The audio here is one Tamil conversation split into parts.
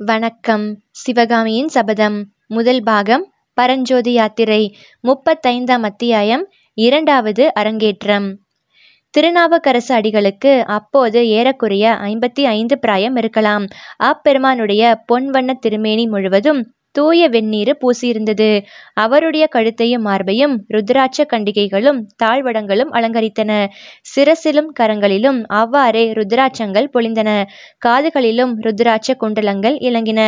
வணக்கம். சிவகாமியின் சபதம். முதல் பாகம் பரஞ்சோதி யாத்திரை முப்பத்தைந்தாம் அத்தியாயம் இரண்டாவது அரங்கேற்றம். திருநாவுக்கரசு அடிகளுக்கு அப்போது ஏறக்குறைய ஐம்பத்தி ஐந்து பிராயம் இருக்கலாம். அப்பெருமானுடைய பொன்வண்ண திருமேனி முழுவதும் தூய வெந்நீரு பூசியிருந்தது. அவருடைய கழுத்தையும் மார்பையும் ருத்ராட்ச கண்டிகைகளும் தாழ்வடங்களும் அலங்கரித்தன. சிரசிலும் கரங்களிலும் அவ்வாறே ருத்ராட்சங்கள் பொழிந்தன. காதுகளிலும் ருத்ராட்ச குண்டலங்கள் இலங்கின.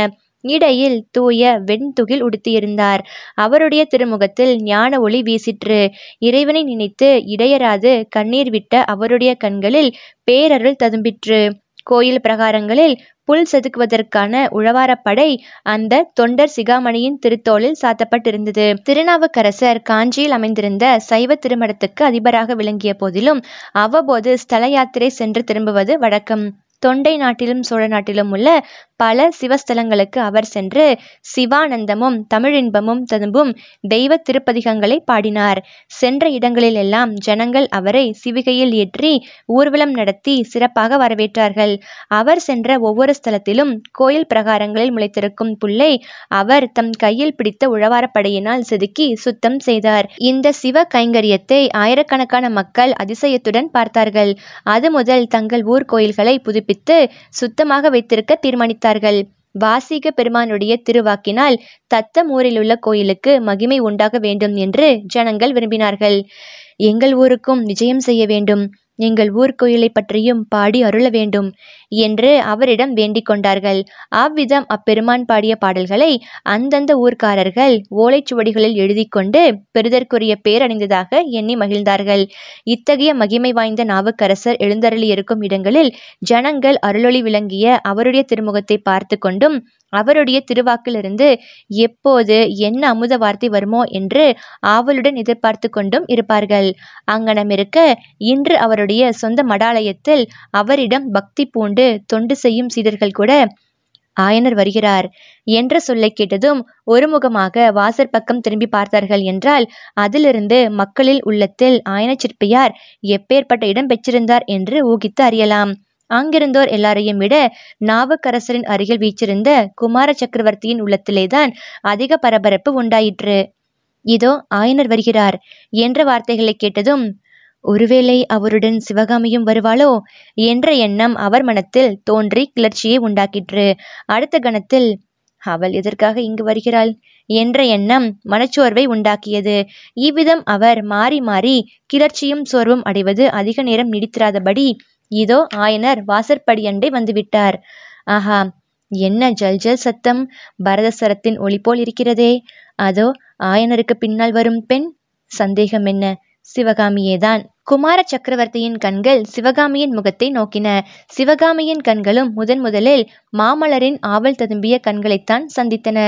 இடையில் தூய வெண்துகில் உடுத்தியிருந்தார். அவருடைய திருமுகத்தில் ஞான ஒளி வீசிற்று. இறைவனை நினைத்து இடையராது கண்ணீர் விட்ட அவருடைய கண்களில் பேரருள் ததும்பிற்று. கோயில் பிரகாரங்களில் புல் செதுக்குவதற்கான உழவாரப்படை அந்த தொண்டர் சிகாமணியின் திருத்தோளில் சாத்தப்பட்டிருந்தது. திருநாவுக்கரசர் காஞ்சியில் அமைந்திருந்த சைவ திருமடத்துக்கு அதிபராக விளங்கிய போதிலும் அவ்வப்போது ஸ்தல யாத்திரை சென்று திரும்புவது வழக்கம். தொண்டை நாட்டிலும் சோழ நாட்டிலும் உள்ள பல சிவஸ்தலங்களுக்கு அவர் சென்று சிவானந்தமும் தமிழின்பமும் ததும்பும் தெய்வ திருப்பதிகங்களை பாடினார். சென்ற இடங்களிலெல்லாம் ஜனங்கள் அவரை சிவிகையில் ஏற்றி ஊர்வலம் நடத்தி சிறப்பாக வரவேற்றார்கள். அவர் சென்ற ஒவ்வொரு ஸ்தலத்திலும் கோயில் பிரகாரங்களில் முளைத்திருக்கும் புல்லை அவர் தம் கையில் பிடித்த உழவாரப்படையினால் செதுக்கி சுத்தம் செய்தார். இந்த சிவ கைங்கரியத்தை ஆயிரக்கணக்கான மக்கள் அதிசயத்துடன் பார்த்தார்கள். அது முதல் தங்கள் ஊர் கோயில்களை புதுப்பித்து சுத்தமாக வைத்திருக்க தீர்மானித்தார் தீர்மானித்தார்கள் வாசிக பெருமானுடைய திருவாக்கினால் தத்தம் ஊரிலுள்ள கோயிலுக்கு மகிமை உண்டாக வேண்டும் என்று ஜனங்கள் விரும்பினார்கள். எங்கள் ஊருக்கும் விஜயம் செய்ய வேண்டும். எங்கள் ஊர்க்கோயிலை பற்றியும் பாடி அருள வேண்டும் என்று அவரிடம் வேண்டிக் கொண்டார்கள். அவ்விதம் அப்பெருமான் பாடிய பாடல்களை அந்தந்த ஊர்க்காரர்கள் ஓலைச்சுவடிகளில் எழுதி கொண்டு பெறுதற்குரிய பேரணிந்ததாக எண்ணி மகிழ்ந்தார்கள். இத்தகைய மகிமை வாய்ந்த நாவுக்கரசர் எழுந்தருளி இருக்கும் இடங்களில் ஜனங்கள் அருளொளி விளங்கிய அவருடைய திருமுகத்தை பார்த்து கொண்டும் அவருடைய திருவாக்கிலிருந்து எப்போது என்ன அமுத வார்த்தை வருமோ என்று ஆவலுடன் எதிர்பார்த்து கொண்டும் இருப்பார்கள். அங்கனம் இருக்க இன்று அவருடைய சொந்த மடாலயத்தில் அவரிடம் பக்தி பூண்டு தொண்டு செய்யும் சீடர்கள் கூட ஆயனர் வருகிறார் என்ற சொல்லை கேட்டதும் ஒருமுகமாக வாசற் பக்கம் திரும்பி பார்த்தார்கள் என்றால் அதிலிருந்து மக்களில் உள்ளத்தில் ஆயன சிற்பியார் எப்பேற்பட்ட இடம் பெற்றிருந்தார் என்று ஊகித்து அறியலாம். அங்கிருந்தோர் எல்லாரையும் விட நாவுக்கரசரின் அருகில் வீச்சிருந்த குமார சக்கரவர்த்தியின் உள்ளத்திலேதான் அதிக பரபரப்பு உண்டாயிற்று. இதோ ஆயனர் வருகிறார். என்ற வார்த்தைகளை கேட்டதும் ஒருவேளை அவருடன் சிவகாமியும் வருவாளோ? என்ற எண்ணம் அவர் மனத்தில் தோன்றி கிளர்ச்சியை உண்டாக்கிற்று. அடுத்த கணத்தில் அவள் எதற்காக இங்கு வருகிறாள்? என்ற எண்ணம் மனச்சோர்வை உண்டாக்கியது. இவ்விதம் அவர் மாறி மாறி கிளர்ச்சியும் சோர்வும் அடைவது அதிக நேரம் நீடித்திராதபடி இதோ ஆயனர் வாசற்படியண்டை வந்துவிட்டார். ஆஹா என்ன ஜல்ஜல் சத்தம்? பரதசரத்தின் ஒளி போல் இருக்கிறதே. அதோ ஆயனருக்கு பின்னால் வரும் பெண். சந்தேகம் என்ன? சிவகாமியேதான். குமார சக்கரவர்த்தியின் கண்கள் சிவகாமியின் முகத்தை நோக்கின. சிவகாமியின் கண்களும் முதன் முதலில் மாமலரின் ஆவல் ததும்பிய கண்களைத்தான் சந்தித்தன.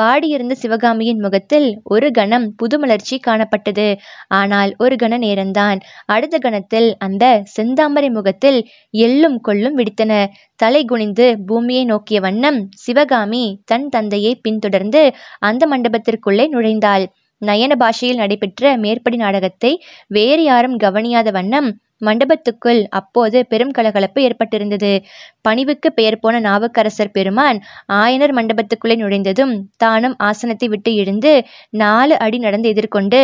வாடியிருந்த சிவகாமியின் முகத்தில் ஒரு கணம் புதுமலர்ச்சி காணப்பட்டது. ஆனால் ஒரு கண நேரம்தான். அடுத்த கணத்தில் அந்த செந்தாமரை முகத்தில் எள்ளும் கொள்ளும் விடித்தன. தலை குனிந்து பூமியை நோக்கிய வண்ணம் சிவகாமி தன் தந்தையை பின்தொடர்ந்து அந்த மண்டபத்திற்குள்ளே நுழைந்தாள். நயன பாஷையில் நடைபெற்ற மேற்படி நாடகத்தை வேறு யாரும் கவனியாத வண்ணம் மண்டபத்துக்குள் அப்போது பெரும் கலகலப்பு ஏற்பட்டிருந்தது. பணிவுக்கு பெயர் போன நாவுக்கரசர் பெருமான் ஆயனர் மண்டபத்துக்குள்ளே நுழைந்ததும் தானும் ஆசனத்தை விட்டு எழுந்து நாலு அடி நடந்து எதிர்கொண்டு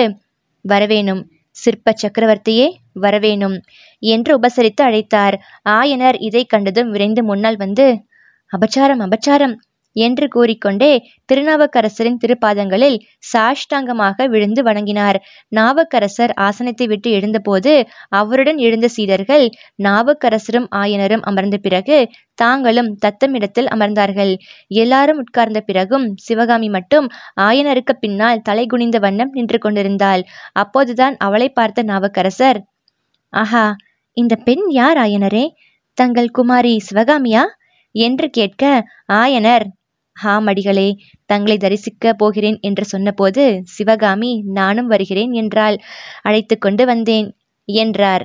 வரவேணும் சிற்ப சக்கரவர்த்தியே வரவேணும் என்று உபசரித்து அழைத்தார். ஆயனர் இதை கண்டதும் விரைந்து முன்னால் வந்து அபச்சாரம் அபச்சாரம் என்று கூறிக்கொண்டே திருநாவுக்கரசரின் திருப்பாதங்களில் சாஷ்டாங்கமாக விழுந்து வணங்கினார். நாவுக்கரசர் ஆசனத்தை விட்டு எழுந்தபோது அவருடன் எழுந்த சீடர்கள் நாவுக்கரசரும் ஆயனரும் அமர்ந்த பிறகு தாங்களும் தத்தமிடத்தில் அமர்ந்தார்கள். எல்லாரும் உட்கார்ந்த பிறகும் சிவகாமி மட்டும் ஆயனருக்கு பின்னால் தலை குனிந்த வண்ணம் நின்று கொண்டிருந்தாள். அப்போதுதான் அவளை பார்த்த நாவுக்கரசர் ஆஹா இந்த பெண் யார் ஆயனரே? தங்கள் குமாரி சிவகாமியா? என்று கேட்க ஆயனர் ஆமடிகளே தங்களை தரிசிக்க போகிறேன் என்று சொன்னபோது சிவகாமி நானும் வருகிறேன் என்றாள். அழைத்து கொண்டு வந்தேன் என்றார்.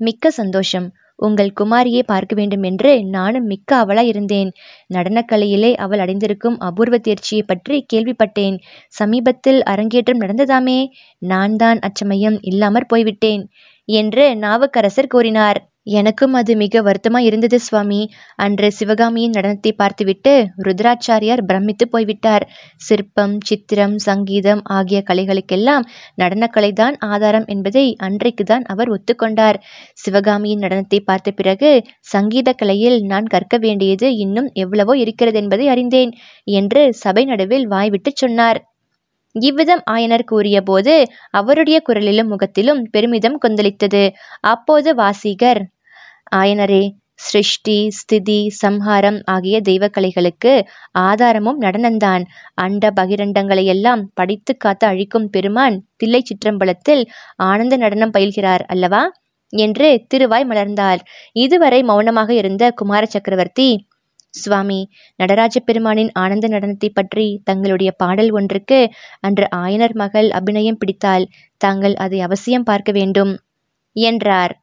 மிக்க சந்தோஷம். உங்கள் குமாரியை பார்க்க வேண்டும் என்று நானும் மிக்க அவளாய் இருந்தேன். நடனக்கலையிலே அவள் அடைந்திருக்கும் அபூர்வ தேர்ச்சியை பற்றி கேள்விப்பட்டேன். சமீபத்தில் அரங்கேற்றம் நடந்ததாமே நான் தான் அச்சமயம் இல்லாமற் போய்விட்டேன் என்று நாவுக்கரசர் கூறினார். எனக்கும் அது மிக வருத்தமாக இருந்தது சுவாமி. அன்று சிவகாமியின் நடனத்தை பார்த்துவிட்டு ருத்ராச்சாரியார் பிரமித்து போய்விட்டார். சிற்பம் சித்திரம் சங்கீதம் ஆகிய கலைகளுக்கெல்லாம் நடனக்கலைதான் ஆதாரம் என்பதை அன்றைக்கு தான் அவர் ஒத்துக்கொண்டார். சிவகாமியின் நடனத்தை பார்த்த பிறகு சங்கீத கலையில் நான் கற்க வேண்டியது இன்னும் எவ்வளவோ இருக்கிறது என்பதை அறிந்தேன் என்று சபை நடுவில் வாய்விட்டு சொன்னார். இவ்விதம் ஆயனர் கூறியபோது அவருடைய குரலிலும் முகத்திலும் பெருமிதம் கொந்தளித்தது. அப்போது வாசிகர் ஆயனரே சிருஷ்டி ஸ்திதி சம்ஹாரம் ஆகிய தெய்வக்கலைகளுக்கு ஆதாரமும் நடனந்தான். அண்ட பகிரண்டங்களையெல்லாம் படித்து காத்து அழிக்கும் பெருமான் தில்லை சிற்றம்பலத்தில் ஆனந்த நடனம் பயில்கிறார் அல்லவா? என்று திருவாய் மலர்ந்தார். இதுவரை மௌனமாக இருந்த குமார சக்கரவர்த்தி சுவாமி நடராஜ பெருமானின் ஆனந்த நடனத்தை பற்றி தங்களுடைய பாடல் ஒன்றுக்கு அன்று ஆயனர் மகள் அபிநயம் பிடித்தால் தாங்கள் அதை அவசியம் பார்க்க வேண்டும் என்றார்.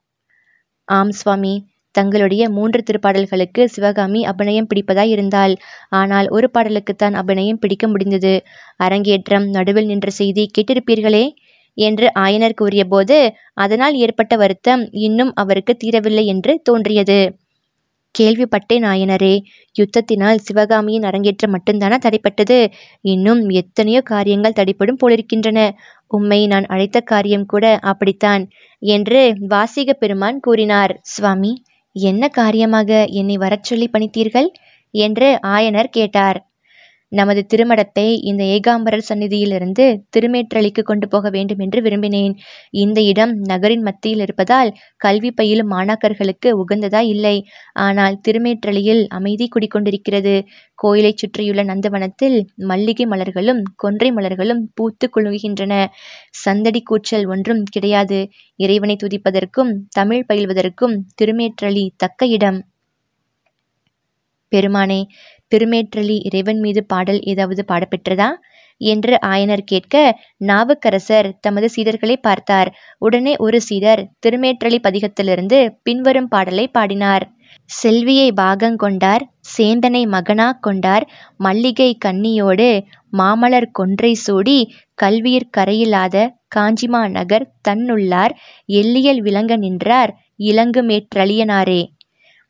ஆம் சுவாமி. தங்களுடைய மூன்று திருப்பாடல்களுக்கு சிவகாமி அபிநயம் பிடிப்பதாய் இருந்தாள் ஆனால் ஒரு பாடலுக்குத்தான் அபிநயம் பிடிக்க முடிந்தது. அரங்கேற்றம் நடுவில் நின்ற செய்தி கேட்டிருப்பீர்களே? என்று ஆயனர் கூறியபோது அதனால் ஏற்பட்ட வருத்தம் இன்னும் அவருக்கு தீரவில்லை என்று தோன்றியது. கேள்விப்பட்டேன் நாயனரே யுத்தத்தினால் சிவகாமியின் அரங்கேற்றம் மட்டும்தானா தடைப்பட்டது? இன்னும் எத்தனையோ காரியங்கள் தடைப்படும் போலிருக்கின்றன. உம்மை நான் அழைத்த காரியம் கூட அப்படித்தான் என்று வாசிக பெருமான் கூறினார். சுவாமி என்ன காரியமாக என்னை வரச் சொல்லி பணித்தீர்கள்? என்று ஆயனர் கேட்டார். நமது திருமடத்தை இந்த ஏகாம்பரர் சந்நிதியிலிருந்து திருமேற்றளிக்கு கொண்டு போக வேண்டும் என்று விரும்பினேன். இந்த இடம் நகரின் மத்தியில் இருப்பதால் கல்வி பயிலும் மாணாக்கர்களுக்கு உகந்ததா இல்லை. ஆனால் திருமேற்றளியில் அமைதி குடிக்கொண்டிருக்கிறது. கோயிலைச் சுற்றியுள்ள நந்தவனத்தில் மல்லிகை மலர்களும் கொன்றை மலர்களும் பூத்து குலுங்குகின்றன. சந்தடி கூச்சல் ஒன்றும் கிடையாது. இறைவனை துதிப்பதற்கும் தமிழ் பயில்வதற்கும் திருமேற்றளி தக்க இடம். பெருமானே திருமேற்றலி இறைவன் மீது பாடல் ஏதாவது பாடப்பெற்றதா? என்று ஆயனர் கேட்க நாவுக்கரசர் தமது சீடர்களை பார்த்தார். உடனே ஒரு சீடர் திருமேற்றலி பதிகத்திலிருந்து பின்வரும் பாடலை பாடினார். செல்வியை பாகங்கொண்டார் சேந்தனை மகனா கொண்டார் மல்லிகை கன்னியோடு மாமலர் கொன்றை சூடி கல்வியிற் கரையில்லாத காஞ்சிமா நகர் தன்னுள்ளார் எல்லியல் விளங்க நின்றார் இலங்குமேற்றளியனாரே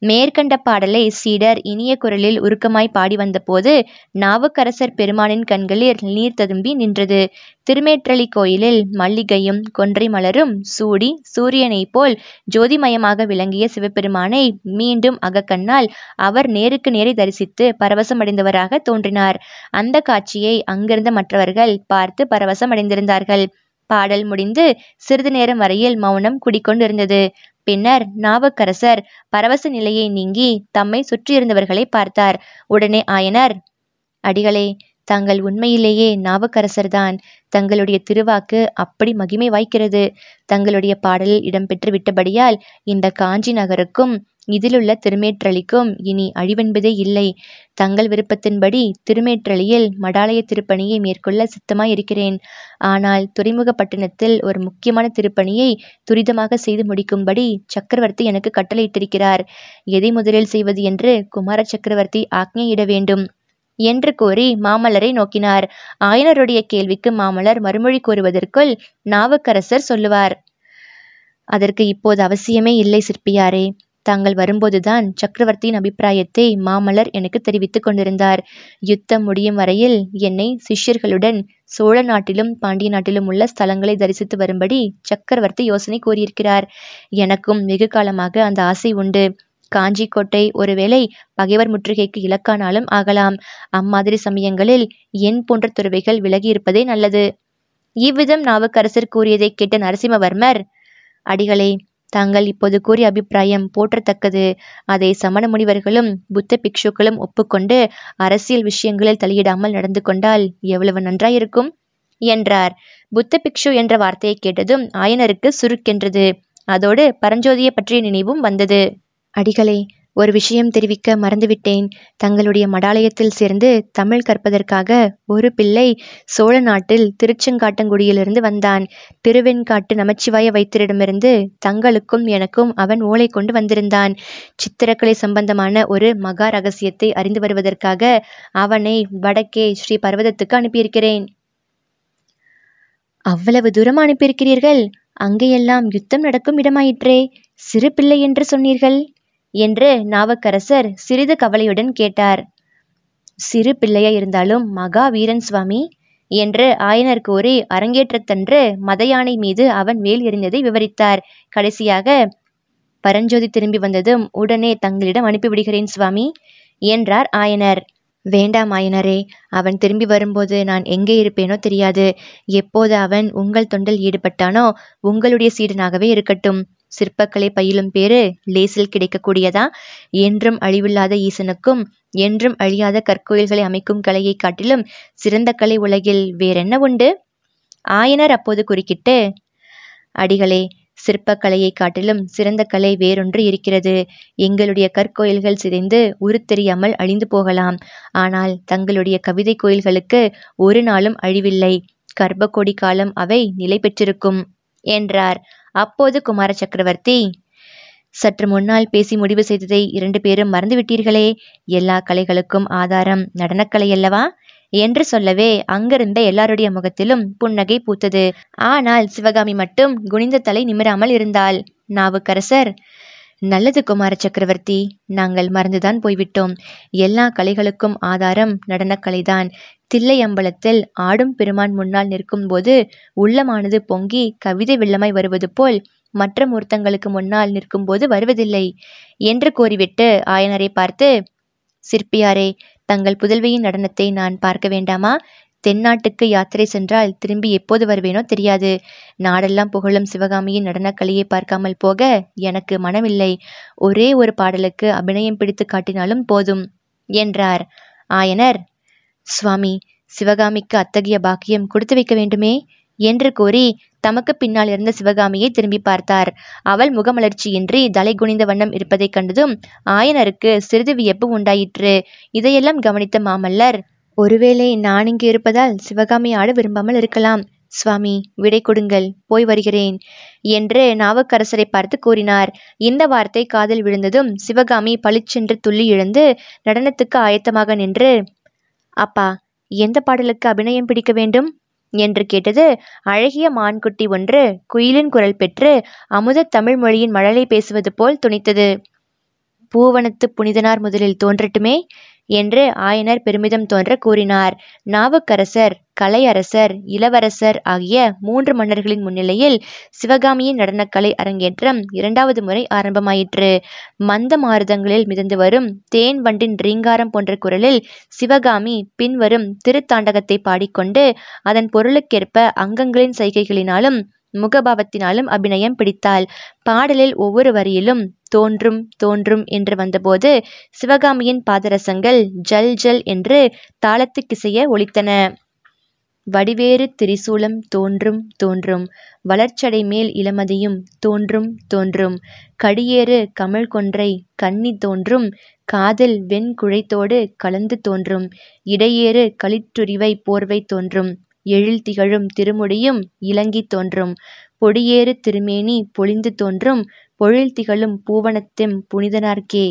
மேற்கண்ட பாடலை சீடர் இனிய குரலில் உருக்கமாய் பாடி வந்தபோது நாவுக்கரசர் பெருமானின் கண்களில் நீர் ததும்பி நின்றது. திருமேற்றளி கோயிலில் மல்லிகையும் கொன்றை மலரும் சூடி சூரியனைப் போல் ஜோதிமயமாக விளங்கிய சிவபெருமானை மீண்டும் அகக்கண்ணால் அவர் நேருக்கு நேரை தரிசித்து பரவசமடைந்தவராக தோன்றினார். அந்த காட்சியை அங்கிருந்த மற்றவர்கள் பார்த்து பரவசமடைந்திருந்தார்கள். பாடல் முடிந்து சிறிது நேரம் வரையில் மௌனம் குடிக்கொண்டிருந்தது. பின்னர் நாவுக்கரசர் பரவச நிலையை நீங்கி தம்மை சுற்றியிருந்தவர்களை பார்த்தார். உடனே ஆயனர் அடிகளே தாங்கள் உண்மையிலேயே நாவுக்கரசர்தான். தங்களுடைய திருவாக்கு அப்படி மகிமை வாய்க்கிறது. தங்களுடைய பாடலில் இடம்பெற்று விட்டபடியால் இந்த காஞ்சி நகருக்கும் இதிலுள்ள திருமேற்றளிக்கும் இனி அழிவென்பதே இல்லை. தங்கள் விருப்பத்தின்படி திருமேற்றளியில் மடாலய திருப்பணியை மேற்கொள்ள சித்தமாயிருக்கிறேன். ஆனால் துறைமுகப்பட்டினத்தில் ஒரு முக்கியமான திருப்பணியை துரிதமாக செய்து முடிக்கும்படி சக்கரவர்த்தி எனக்கு கட்டளையிட்டிருக்கிறார். எதை முதலில் செய்வது என்று குமார சக்கரவர்த்தி ஆக்ஞையிட வேண்டும். என்று கூறி மாமல்லரை நோக்கினார். ஆயனருடைய கேள்விக்கு மாமல்லர் மறுமொழி கூறுவதற்குள் நாவுக்கரசர் சொல்லுவார். அதற்கு இப்போது அவசியமே இல்லை சிற்பியாரே. தாங்கள் வரும்போதுதான் சக்கரவர்த்தியின் அபிப்பிராயத்தை மாமல்லர் எனக்கு தெரிவித்துக் கொண்டிருந்தார். யுத்தம் முடியும் வரையில் என்னை சிஷ்யர்களுடன் சோழ நாட்டிலும் பாண்டிய நாட்டிலும் உள்ள ஸ்தலங்களை தரிசித்து வரும்படி சக்கரவர்த்தி யோசனை கூறியிருக்கிறார். எனக்கும் வெகு காலமாக அந்த ஆசை உண்டு. காஞ்சி கோட்டை ஒருவேளை பகைவர் முற்றுகைக்கு இலக்கானாலும் ஆகலாம். அம்மாதிரி சமயங்களில் என் போன்ற துறவைகள் விலகி இருப்பதே நல்லது. இவ்விதம் நாவுக்கரசர் கூறியதை கேட்ட நரசிம்மவர்மர் அடிகளே தாங்கள் இப்போது கூறிய அபிப்பிராயம் போற்றத்தக்கது. அதை சமண முனிவர்களும் புத்த பிக்ஷுக்களும் ஒப்புக்கொண்டு அரசியல் விஷயங்களில் தலையிடாமல் நடந்து கொண்டால் எவ்வளவு நன்றாயிருக்கும்? என்றார். புத்த பிக்ஷு என்ற வார்த்தையை கேட்டதும் ஆயனருக்கு சுருக்கென்றது. அதோடு பரஞ்சோதியை பற்றிய நினைவும் வந்தது. அடிகளே ஒரு விஷயம் தெரிவிக்க மறந்துவிட்டேன். தங்களுடைய மடாலயத்தில் சேர்ந்து தமிழ் கற்பதற்காக ஒரு பிள்ளை சோழ நாட்டில் திருச்செங்காட்டங்குடியிலிருந்து வந்தான். திருவெண்காட்டு நமச்சிவாய வைத்திரிடமிருந்து தங்களுக்கும் எனக்கும் அவன் ஓலை கொண்டு வந்திருந்தான். சித்திரக்கலை சம்பந்தமான ஒரு மகா ரகசியத்தை அறிந்து வருவதற்காக அவனை வடக்கே ஸ்ரீ பர்வதத்துக்கு அனுப்பியிருக்கிறேன். அவ்வளவு தூரம் அனுப்பியிருக்கிறீர்கள்? அங்கேயெல்லாம் யுத்தம் நடக்கும் இடமாயிற்றே. சிறு பிள்ளை என்று சொன்னீர்கள். என்று நாவக்கரசர் சிறிது கவலையுடன் கேட்டார். சிறு பிள்ளையா இருந்தாலும் மகா வீரன் சுவாமி என்று ஆயனர் கூறி அரங்கேற்றத்தன்று மதயானை மீது அவன் வேல் எறிந்ததை விவரித்தார். கடைசியாக பரஞ்சோதி திரும்பி வந்ததும் உடனே தங்களிடம் அனுப்பிவிடுகிறேன் சுவாமி என்றார் ஆயனர். வேண்டாம் ஆயனரே அவன் திரும்பி வரும்போது நான் எங்கே இருப்பேனோ தெரியாது. எப்போது அவன் உங்கள் தொண்டில் ஈடுபட்டானோ உங்களுடைய சீடனாகவே இருக்கட்டும். சிற்பக்கலை பயிலும் பேரு லேசில் கிடைக்கக்கூடியதா? என்றும் அழிவில்லாத ஈசனுக்கும் என்றும் அழியாத கற்கோயில்களை அமைக்கும் கலையை காட்டிலும் சிறந்த கலை உலகில் வேறென்ன உண்டு? ஆயனர் அப்போது குறுக்கிட்டு அடிகளே சிற்பக்கலையை காட்டிலும் சிறந்த கலை வேறொன்று இருக்கிறது. எங்களுடைய கற்கோயில்கள் சிதைந்து உருத்தெரியாமல் அழிந்து போகலாம். ஆனால் தங்களுடைய கவிதை கோயில்களுக்கு ஒரு நாளும் அழிவில்லை. கர்ப்பகோடி காலம் அவை நிலை பெற்றிருக்கும் என்றார். அப்போது குமார சக்கரவர்த்தி சற்று முன்னால் பேசி முடிவு செய்ததை இரண்டு பேரும் மறந்துவிட்டீர்களே. எல்லா கலைகளுக்கும் ஆதாரம் நடனக்கலை அல்லவா? என்று சொல்லவே அங்கிருந்த எல்லாருடைய முகத்திலும் புன்னகை பூத்தது. ஆனால் சிவகாமி மட்டும் குனிந்த தலை நிமிராமல் இருந்தாள். நாவுக்கரசர் நல்லது குமார சக்கரவர்த்தி. நாங்கள் மறந்துதான் போய்விட்டோம். எல்லா கலைகளுக்கும் ஆதாரம் நடனக்கலைதான். தில்லை அம்பலத்தில் ஆடும் பெருமான் முன்னால் நிற்கும்போது உள்ளமானது பொங்கி கவிதை வெள்ளமாய் வருவது போல் மற்ற மூர்த்தங்களுக்கு முன்னால் நிற்கும்போது வருவதில்லை. என்று கூறிவிட்டு ஆயனரை பார்த்து சிற்பியாரே தங்கள் புதல்வியின் நடனத்தை நான் பார்க்க வேண்டாமா? தென்னாட்டுக்கு யாத்திரை சென்றால் திரும்பி எப்போது வருவேனோ தெரியாது. நாடெல்லாம் புகழும் சிவகாமியின் நடனக்கலையை பார்க்காமல் போக எனக்கு மனமில்லை. ஒரே ஒரு பாடலுக்கு அபிநயம் பிடித்து காட்டினாலும் போதும் என்றார். ஆயனர் சுவாமி சிவகாமிக்கு அத்தகைய பாக்கியம் கொடுத்து வைக்க வேண்டுமே? என்று கூறி தமக்கு பின்னால் இருந்த சிவகாமியை திரும்பி பார்த்தார். அவள் முகமலர்ச்சியின்றி தலை குனிந்த வண்ணம் இருப்பதைக் கண்டதும் ஆயனருக்கு சிறிது வியப்பு உண்டாயிற்று. இதையெல்லாம் கவனித்த மாமல்லர் ஒருவேளை நான் இங்கு இருப்பதால் சிவகாமி ஆட விரும்பாமல் இருக்கலாம். சுவாமி விடை கொடுங்கள். போய் வருகிறேன் என்று நாவுக்கரசரை பார்த்து கூறினார். இந்த வார்த்தை காதில் விழுந்ததும் சிவகாமி பளிச்சென்று துள்ளி எழுந்து நடனத்துக்கு ஆயத்தமாக நின்று அப்பா எந்த பாடலுக்கு அபிநயம் பிடிக்க வேண்டும்? என்று கேட்டது அழகிய மான்குட்டி ஒன்று குயிலின் குரல் பெற்று அமுத தமிழ் மொழியின் மழலை பேசுவது போல் துணித்தது. பூவனத்து புனிதனார் முதலில் தோன்றட்டுமே? என்று ஆயனர் பெருமிதம் தோன்ற கூறினார். நாவுக்கரசர் கலையரசர் இளவரசர் ஆகிய மூன்று மன்னர்களின் முன்னிலையில் சிவகாமியின் நடனக்கலை அரங்கேற்றம் இரண்டாவது முறை ஆரம்பமாயிற்று. மந்த மாருதங்களில் மிதந்து வரும் தேன் வண்டின் ரீங்காரம் போன்ற குரலில் சிவகாமி பின்வரும் திருத்தாண்டகத்தை பாடிக்கொண்டு அதன் பொருளுக்கேற்ப அங்கங்களின் சைகைகளினாலும் முகபாவத்தினாலும் அபிநயம் பிடித்தாள். பாடலில் ஒவ்வொரு வரியிலும் தோன்றும் தோன்றும் என்று வந்தபோது சிவகாமியின் பாதரசங்கள் ஜல் ஜல் என்று தாளத்துக்கிசைய ஒலித்தன. வடிவேறு திரிசூலம் தோன்றும் தோன்றும். வளர்ச்சடை மேல் இளமதியும் தோன்றும் தோன்றும். கடியேறு கமல் கொன்றை கன்னி தோன்றும். காதில் வெண்குழைத்தோடு கலந்து தோன்றும். இடையேறு களிற்றுரிவை போர்வை தோன்றும். எழில் திகழும் திருமுடியும் இலங்கி தோன்றும். பொடியேறு திருமேனி பொழிந்து தோன்றும் பொழில் திகழும் பூவனத்தெம் புனிதனார்க்கே.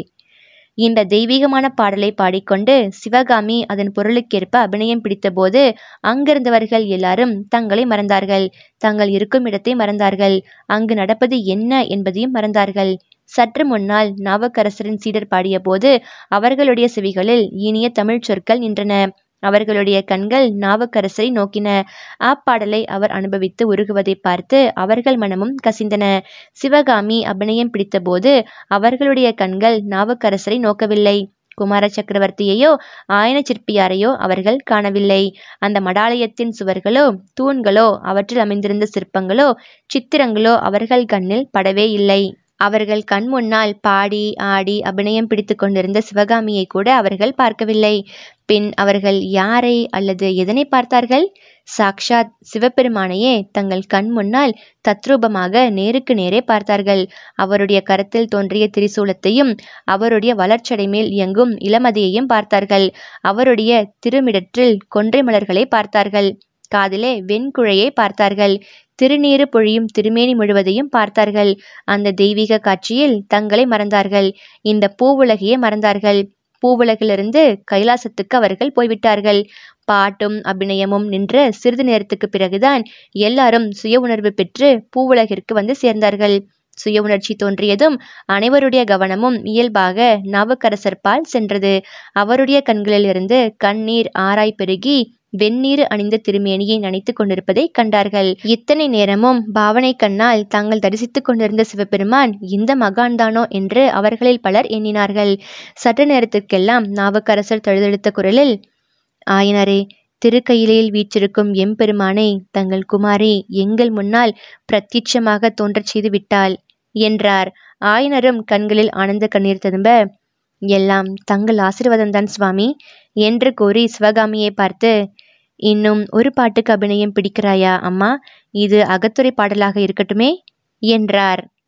இந்த தெய்வீகமான பாடலை பாடிக்கொண்டு சிவகாமி அதன் பொருளுக்கேற்ப அபிநயம் பிடித்தபோது அங்கிருந்தவர்கள் எல்லாரும் தங்களை மறந்தார்கள். தங்கள் இருக்கும் இடத்தை மறந்தார்கள். அங்கு நடப்பது என்ன என்பதையும் மறந்தார்கள். சற்று முன்னால் நாவுக்கரசரின் சீடர் பாடியபோது அவர்களுடைய செவிகளில் இனிய தமிழ்ச் சொற்கள் நின்றன. அவர்களுடைய கண்கள் நாவுக்கரசரை நோக்கின. அப்பாடலை அவர் அனுபவித்து உருகுவதை பார்த்து அவர்கள் மனமும் கசிந்தன. சிவகாமி அபிநயம் பிடித்தபோது அவர்களுடைய கண்கள் நாவுக்கரசரை நோக்கவில்லை. குமார சக்கரவர்த்தியையோ ஆயன சிற்பியாரையோ அவர்கள் காணவில்லை. அந்த மடாலயத்தின் சுவர்களோ தூண்களோ அவற்றில் அமைந்திருந்த சிற்பங்களோ சித்திரங்களோ அவர்கள் கண்ணில் படவே இல்லை. அவர்கள் கண் முன்னால் பாடி ஆடி அபிநயம் பிடித்து கொண்டிருந்த சிவகாமியை கூட அவர்கள் பார்க்கவில்லை. பின் அவர்கள் யாரை அல்லது எதனை பார்த்தார்கள்? சாக்ஷாத் சிவபெருமானையே தங்கள் கண் முன்னால் தத்ரூபமாக நேருக்கு நேரே பார்த்தார்கள். அவருடைய கரத்தில் தோன்றிய திரிசூலத்தையும் அவருடைய வளர்ச்சடை மேல் இயங்கும் இளமதியையும் பார்த்தார்கள். அவருடைய திருமிடற்றில் கொன்றை மலர்களை பார்த்தார்கள். காதிலே வெண்குழையை பார்த்தார்கள். திருநீறு பொழியும் திருமேனி முழுவதையும் பார்த்தார்கள். அந்த தெய்வீக காட்சியில் தங்களை மறந்தார்கள். இந்த பூவுலகையே மறந்தார்கள். பூவுலகிலிருந்து கைலாசத்துக்கு அவர்கள் போய்விட்டார்கள். பாட்டும் அபிநயமும் நின்ற சிறிது நேரத்துக்கு பிறகுதான் எல்லாரும் சுய உணர்வு பெற்று பூவுலகிற்கு வந்து சேர்ந்தார்கள். சுய உணர்ச்சி தோன்றியதும் அனைவருடைய கவனமும் இயல்பாக நாவுக்கரசர் பால் சென்றது. அவருடைய கண்களிலிருந்து கண்ணீர் ஆராய் பெருகி வெந்நீர் அணிந்த திருமேனியை நனைத்துக் கொண்டிருப்பதை கண்டார்கள். இத்தனை நேரமும் பாவனை கண்ணால் தாங்கள் தரிசித்துக் கொண்டிருந்த சிவபெருமான் இந்த மகான்தானோ? என்று அவர்களில் பலர் எண்ணினார்கள். சற்று நேரத்திற்கெல்லாம் நாவுக்கரசர் தழுதெடுத்த குரலில் ஆயனரே திருக்கையிலையில் வீற்றிருக்கும் எம்பெருமானை தங்கள் குமாரி எங்கள் முன்னால் பிரத்யட்சமாக தோன்றச் செய்து விட்டாள் என்றார். ஆயனரும் கண்களில் ஆனந்த கண்ணீர் திரும்ப எல்லாம் தங்கள் ஆசீர்வாதம்தான் சுவாமி என்று கூறி சிவகாமியை பார்த்து இன்னும் ஒரு பாட்டுக்கு அபிநயம் பிடிக்கிறாயா அம்மா? இது அகத்துறை பாடலாக இருக்கட்டுமே? என்றார்.